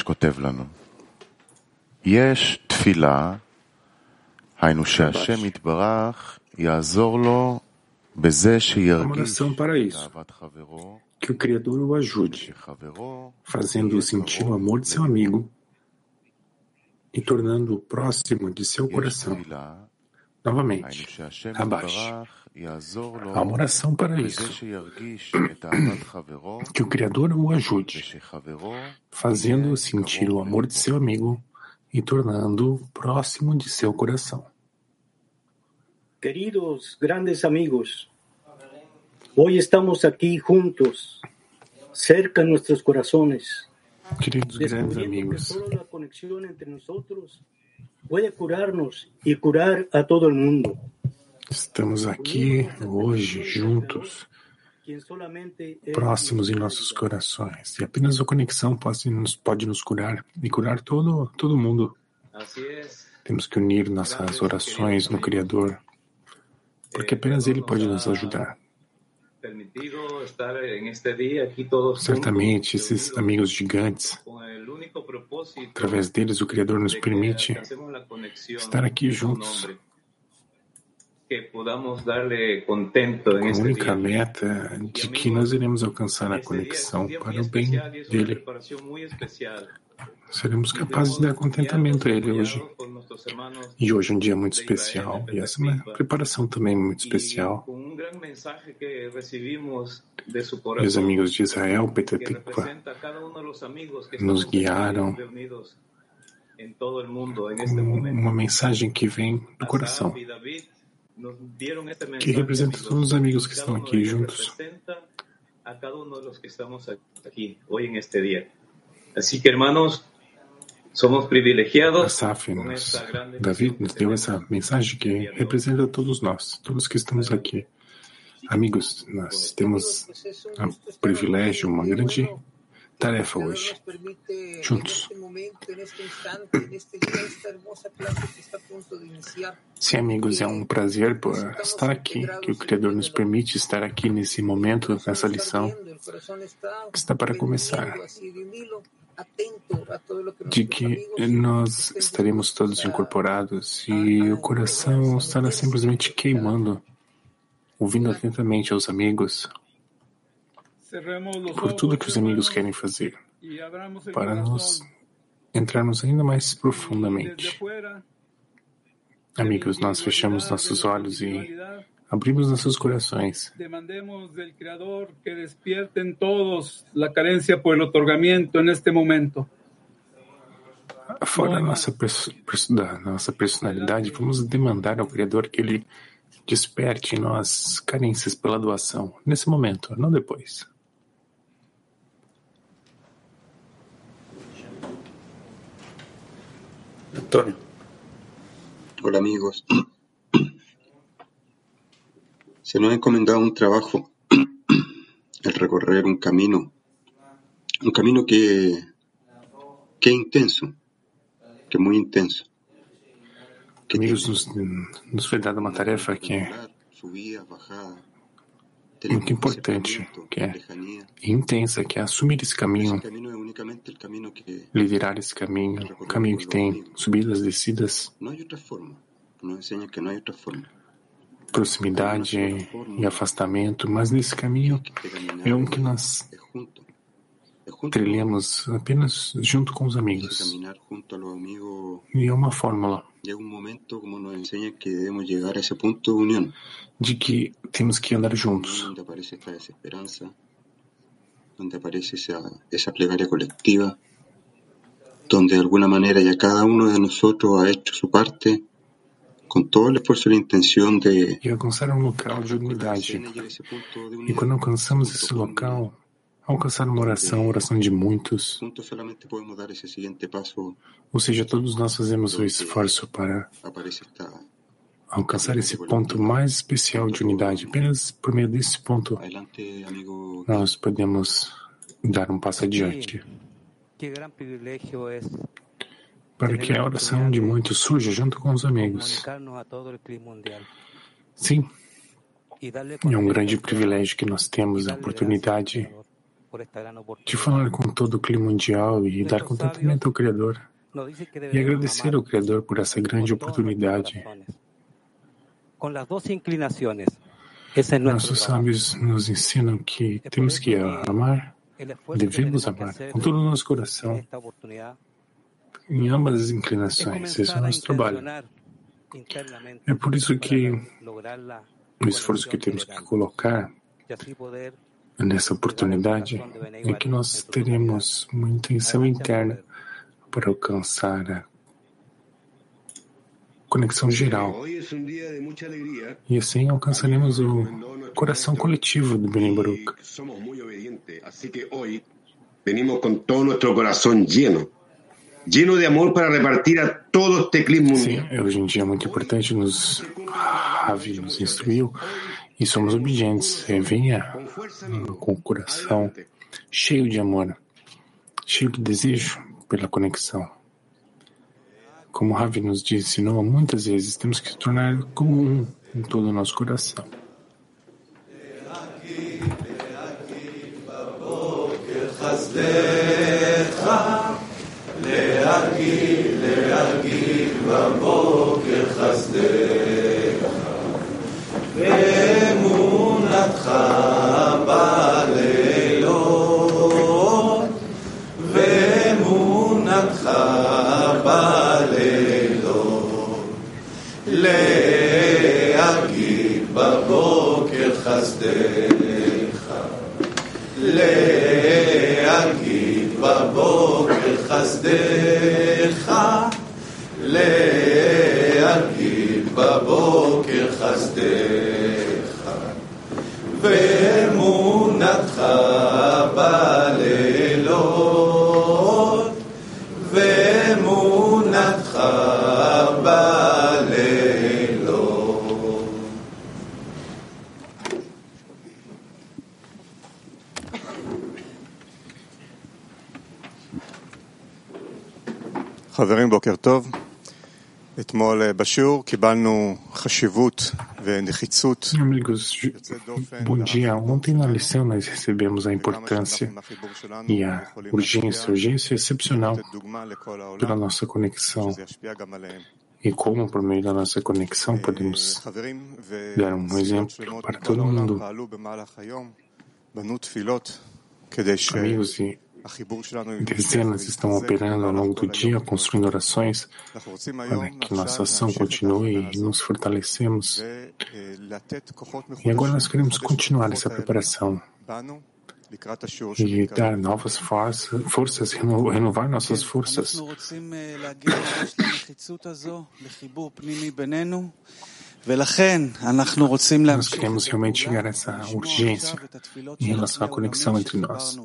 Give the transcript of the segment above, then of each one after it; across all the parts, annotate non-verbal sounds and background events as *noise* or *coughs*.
המדרש כותב לנו, יש תפילה, היינו שהשם יתברך יעזור לו בזה שירגיש אהבת חברו, que o Criador o ajude, fazendo-o sentir o amor de seu amigo e tornando-o próximo de seu coração. Novamente, abaixo. Há uma oração para isso. *clears throat* Que o Criador o ajude, fazendo-o sentir o amor de seu amigo e tornando-o próximo de seu coração. Queridos grandes amigos, hoy estamos aquí juntos, cerca de nuestros corazones. Queridos grandes amigos, puede curarnos y curar a todo el mundo. estamos aqui hoje juntos, próximos em nossos corações. E apenas a conexão pode nos, pode nos curar e curar todo, todo mundo. Temos que unir nossas orações no Criador, porque apenas Ele pode nos ajudar. Certamente, esses amigos gigantes, através deles, o Criador nos permite estar aqui juntos. Com a única meta de que nós iremos alcançar a conexão para o bem dele. Seremos capazes de dar contentamento a ele hoje. E hoje é um dia muito especial. E essa é uma preparação também muito especial. Os amigos de Israel, Petatikva, nos guiaram uma mensagem que vem do coração, que representa todos os amigos que estão aqui juntos. Así que, hermanos, somos privilegiados. Asaf, nos, David nos deu essa mensagem que representa todos nós, todos que estamos aqui. Amigos, nós temos o privilégio, uma grande tarefa hoje, juntos. Sim, amigos, é um prazer por estar aqui, que o Criador nos permite estar aqui nesse momento, nessa lição que está para começar. de que nós estaremos todos incorporados e o coração estará simplesmente queimando, ouvindo atentamente aos amigos, por tudo que os amigos querem fazer, para nos entrarmos ainda mais profundamente. Amigos, nós fechamos nossos olhos e abrimos nossos corações. Demandemos del Creador que despierten todos la carencia por el otorgamiento en este momento. Fora da nossa, da nossa personalidade, vamos demandar ao Criador que Ele desperte em nós carências pela doação, nesse momento, não depois. Antônio. Olá, amigos. Se nos ha encomendado un trabajo, el recorrer un camino, un camino que, que es intenso, que é muito intenso. Amigos, nos, nos foi dada uma tarefa que muito importante, que é intensa, que é assumir esse caminho, liderar esse caminho, o caminho que tem subidas, descidas. Proximidade e afastamento, mas nesse caminho é um que nós trilhamos apenas junto com os amigos. E é uma fórmula de que temos que andar juntos. Onde aparece essa, essa plegaria colectiva, donde de alguna manera ya cada uno de nosotros ha hecho su parte com todo o esforço e a intenção de e alcançar um local de unidade. E quando alcançamos esse local, alcançar uma oração, oração de muitos. Ou seja, todos nós fazemos o esforço para alcançar esse ponto mais especial de unidade. Apenas por meio desse ponto, nós podemos dar um passo adiante. Que grande privilégio é para que a oração de muitos surja junto com os amigos. Sim, é um grande privilégio que nós temos a oportunidade de falar com todo o clima mundial e dar contentamento ao Criador. e agradecer ao Criador por essa grande oportunidade. Nossos sábios nos ensinam que temos que amar, devemos amar com todo o nosso coração, em ambas as inclinações. Esse é o nosso trabalho. É por isso que o esforço que temos que colocar nessa oportunidade é que nós teremos uma intenção interna para alcançar a conexão geral. E assim alcançaremos o coração coletivo do Benem Baruch. Venimos com todo nosso coração lleno, lleno de amor para repartir a todo este clima Sim, hoje em dia é muito importante nos Ravi nos instruiu e somos obedientes. Venha com o coração cheio de amor, cheio de desejo pela conexão. Como Ravi nos ensinou muitas vezes, temos que se tornar como um em todo o nosso coração. להרגיל, להרגיל בבוקר חסדך בבוקר חברים, בוקר טוב. אתמול בשיעור קיבלנו חשיבות ונחיצות. Amigos, bom dia. Ontem na lição nós recebemos a importância e a urgência, urgência excepcional pela nossa conexão e como por meio da nossa conexão podemos dar um exemplo para todo mundo. Amigos e Dezenas estão operando ao longo do dia, construindo orações para que nossa ação continue e nos fortalecemos. E agora nós queremos continuar essa preparação e dar novas forças, forças renovar nossas forças. Nós queremos realmente chegar a essa urgência em relação à conexão entre nós.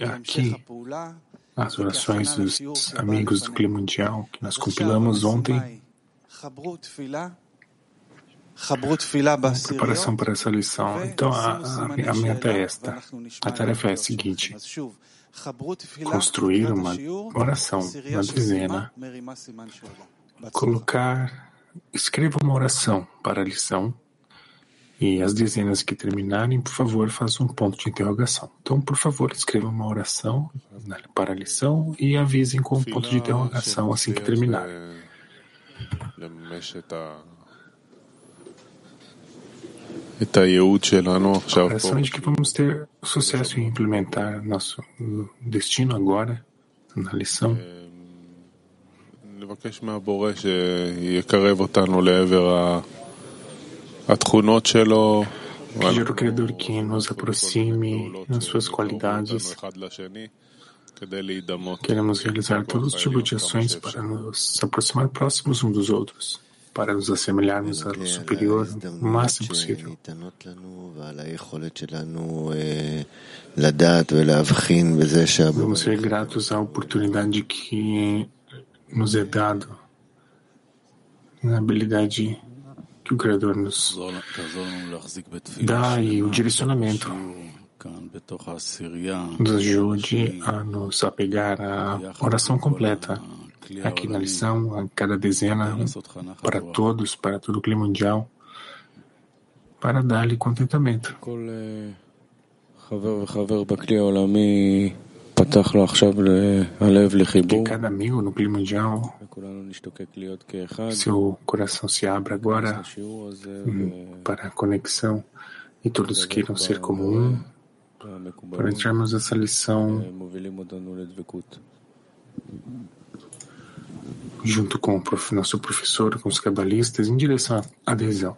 Aqui, as orações dos amigos do clima mundial que nós compilamos ontem. Preparação para essa lição. Então, a, a, a meta é esta. A tarefa é a seguinte: construir uma oração na dezena, colocar, escreva uma oração para a lição e as dezenas que terminarem, por favor, façam um ponto de interrogação. Então, por favor, escrevam uma oração né, para a lição e avisem com um ponto de interrogação assim que terminar. A oração é de que vamos ter sucesso em implementar nosso destino agora, na lição. לבקש מהבורא שיקרב אותנו לעבר Pedir ao Criador que nos aproxime nas suas qualidades. Queremos realizar todos os tipos de ações para nos aproximar próximos uns dos outros, para nos assemelharmos ao superior o máximo possível. Vamos ser gratos à oportunidade que nos é dado, na habilidade que o Criador nos dá e o direcionamento nos ajude a nos apegar à oração completa aqui na lição, a cada dezena, para todos, para todo o clima mundial, para dar-lhe contentamento. Que cada amigo no clima mundial, seu coração se abra agora para a conexão e todos queiram ser como um para entrarmos nessa lição junto com o nosso professor, com os cabalistas, em direção à adesão.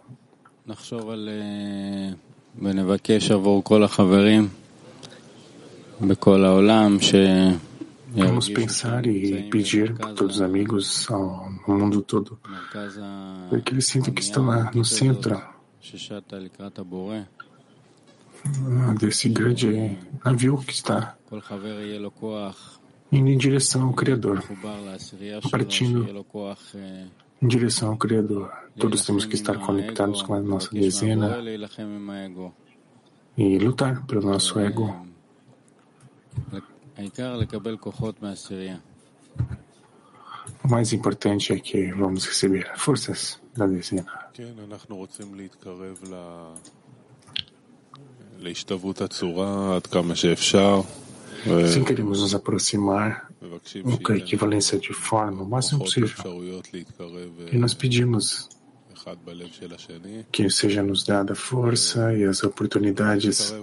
Vamos pensar e pedir para todos os amigos ao, mundo todo, para que eles sintam que estão lá no centro. desse grande navio que está indo em direção ao Criador, partindo em direção ao Criador. Todos temos que estar conectados com a nossa dezena e lutar pelo nosso ego. O mais importante é que vamos receber forças da dezena. Sim, queremos nos aproximar com a equivalência de forma o máximo possível. E nós pedimos que seja nos dada a força e as oportunidades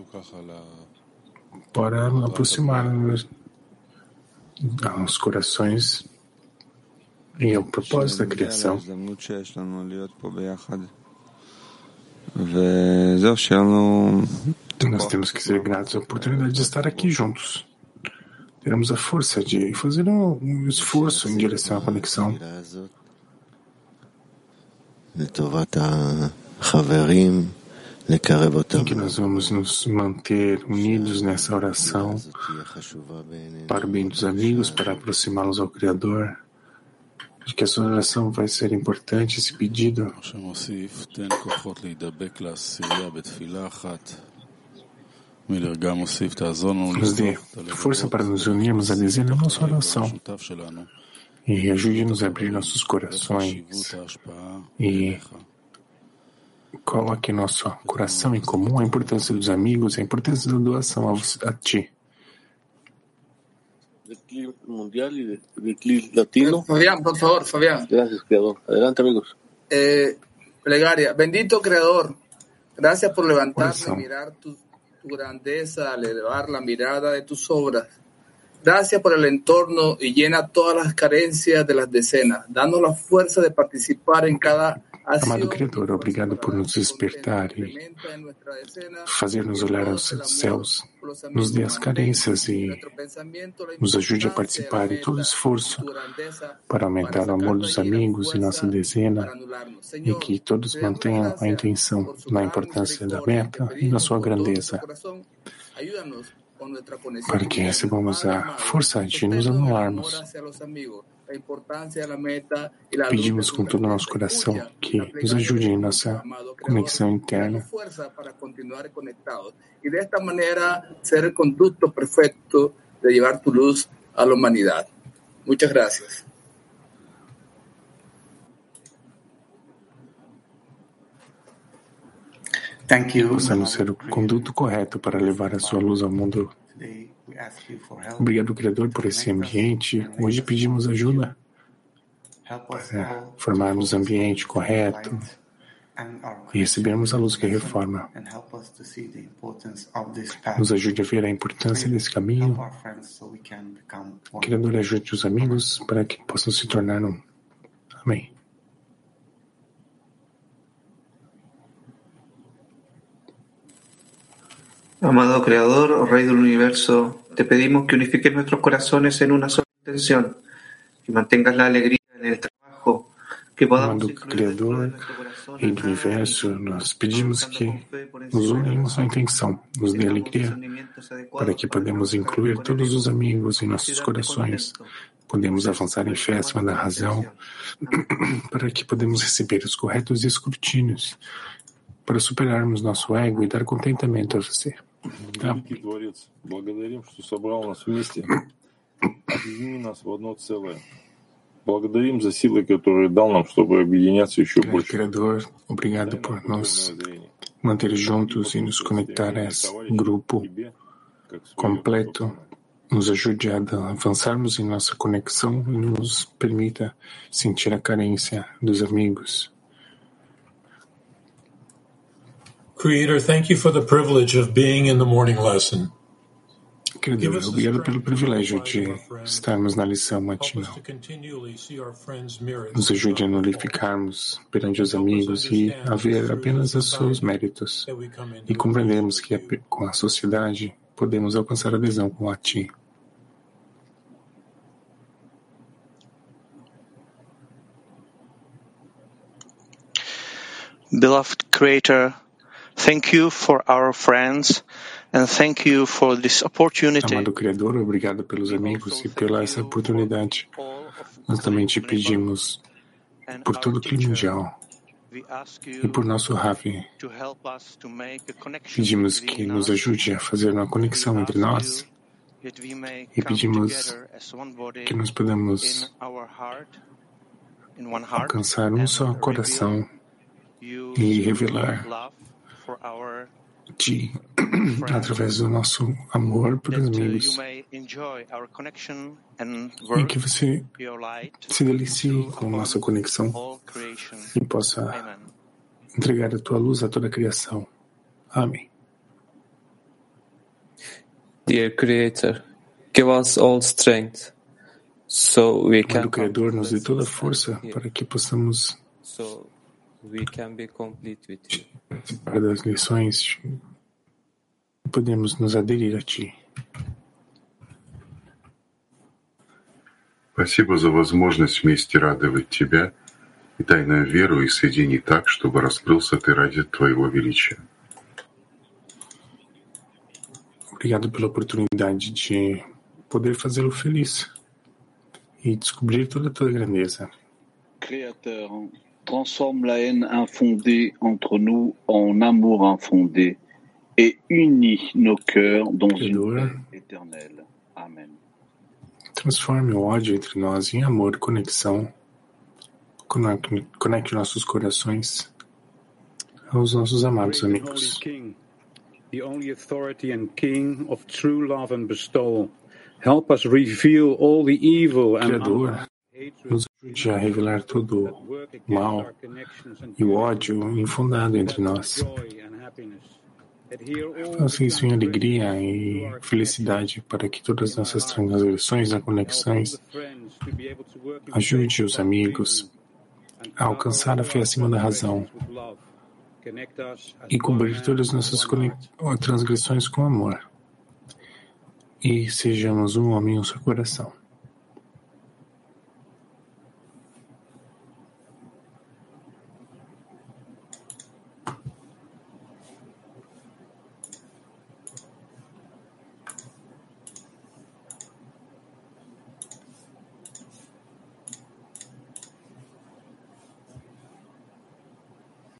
para aproximar-nos aos corações e ao propósito da criação. Nós temos que ser gratos à oportunidade de estar aqui juntos. Teremos a força de fazer um esforço em direção à conexão. Em que nós vamos nos manter unidos nessa oração para o bem dos amigos, para aproximá-los ao Criador. De que a sua oração vai ser importante, esse pedido. Nos dê força para nos unirmos a dizer na nossa oração. E ajude-nos a abrir nossos corações. E coloque nosso coração em comum a importância dos amigos, a importância da doação a, a Ti mundial y de, latino. Fabián, por favor, Fabián. Gracias, Creador. Adelante, amigos. Eh, plegaria. Bendito Creador, gracias por levantarme y mirar tu, tu grandeza al elevar la mirada de tus obras. Gracias por el entorno y llena todas las carencias de las decenas, dando la fuerza de participar en cada Amado Criador, obrigado por nos despertar e fazer-nos olhar aos céus. Nos dê as carências e nos ajude a participar em todo esforço para aumentar o amor dos amigos e nossa dezena e que todos mantenham a intenção na importância da meta e na sua grandeza para que recebamos a força de nos anularmos Pedimos com todo o nosso coração que nos ajude em nossa conexão interna. E desta maneira ser o conduto perfeito de levar tu luz à humanidade. Muitas graças. Possamos ser o conduto correto para levar a sua luz ao mundo Obrigado, Criador, por esse ambiente. Hoje pedimos ajuda para formarmos o ambiente correto e recebermos a luz que reforma. Nos ajude a ver a importância desse caminho. Criador, ajude os amigos para que possam se tornar um. Amém. Amado Creador, oh Rey del Universo, te pedimos que unifiques nuestros corazones en una sola intención, que mantengas la alegría en el trabajo, que podamos Amado Criador e do Universo, nós pedimos que nos unimos à intenção, nos dê alegria, *clears throat* para que podemos incluir todos os amigos em nossos corações, podemos avançar em fé acima da razão, para que podemos receber os corretos escrutínios, para superarmos nosso ego e dar contentamento a você. Великий Творец, благодарим, что собрал нас вместе, объедини нас в одно целое. Благодарим за силы, которые дал нам, чтобы объединяться еще больше. Criador, obrigado por nos manter juntos e nos conectar a esse grupo completo nos ajude a avançarmos em nossa conexão e nos permita sentir a carência dos amigos. Creator, thank you for the privilege of being in the morning lesson. Criador, obrigado pelo privilégio de estarmos na lição matinal. Nos ajude a nullificarmos perante os amigos e a ver apenas os seus méritos e compreendermos que com a sociedade podemos alcançar adesão com a Ti. Beloved Creator, thank you for our friends and thank you for this opportunity. Amado Criador, obrigado pelos amigos e pela essa oportunidade. Nós também te pedimos por todo o clima mundial e por nosso Ravi. Pedimos que nos ajude a fazer uma conexão entre nós e pedimos que nós podemos alcançar um só coração e revelar de, *coughs* através do nosso amor por amigos e que você se delicie com nossa conexão e possa entregar a tua luz a toda a criação. Amém. Dear Creator, give us all strength so we can. O Criador nos dê toda a força para que possamos we can be complete with you. Participar das lições, podemos nos aderir a Ti. Спасибо за возможность вместе радовать Тебя и тайную веру и соединить так, чтобы раскрылся Ты ради Твоего величия. Obrigado pela oportunidade de poder fazê-lo feliz e descobrir toda a tua grandeza. Criateur, transforme la haine infondée entre nous en amour infondé et unit nos cœurs dans une paix éternelle. Amen. Transforme o ódio entre nós em amor e conexão. Conecte, conecte nossos corações aos nossos amados amigos. The only authority and king of true love and bestowal. Help us reveal all the evil and Criador, nos a revelar todo o mal e o ódio infundado entre nós. Faça isso em alegria e felicidade para que todas as nossas transgressões e conexões ajude os amigos a alcançar a fé acima da razão e cobrir todas as nossas transgressões com amor. E sejamos um homem em seu coração.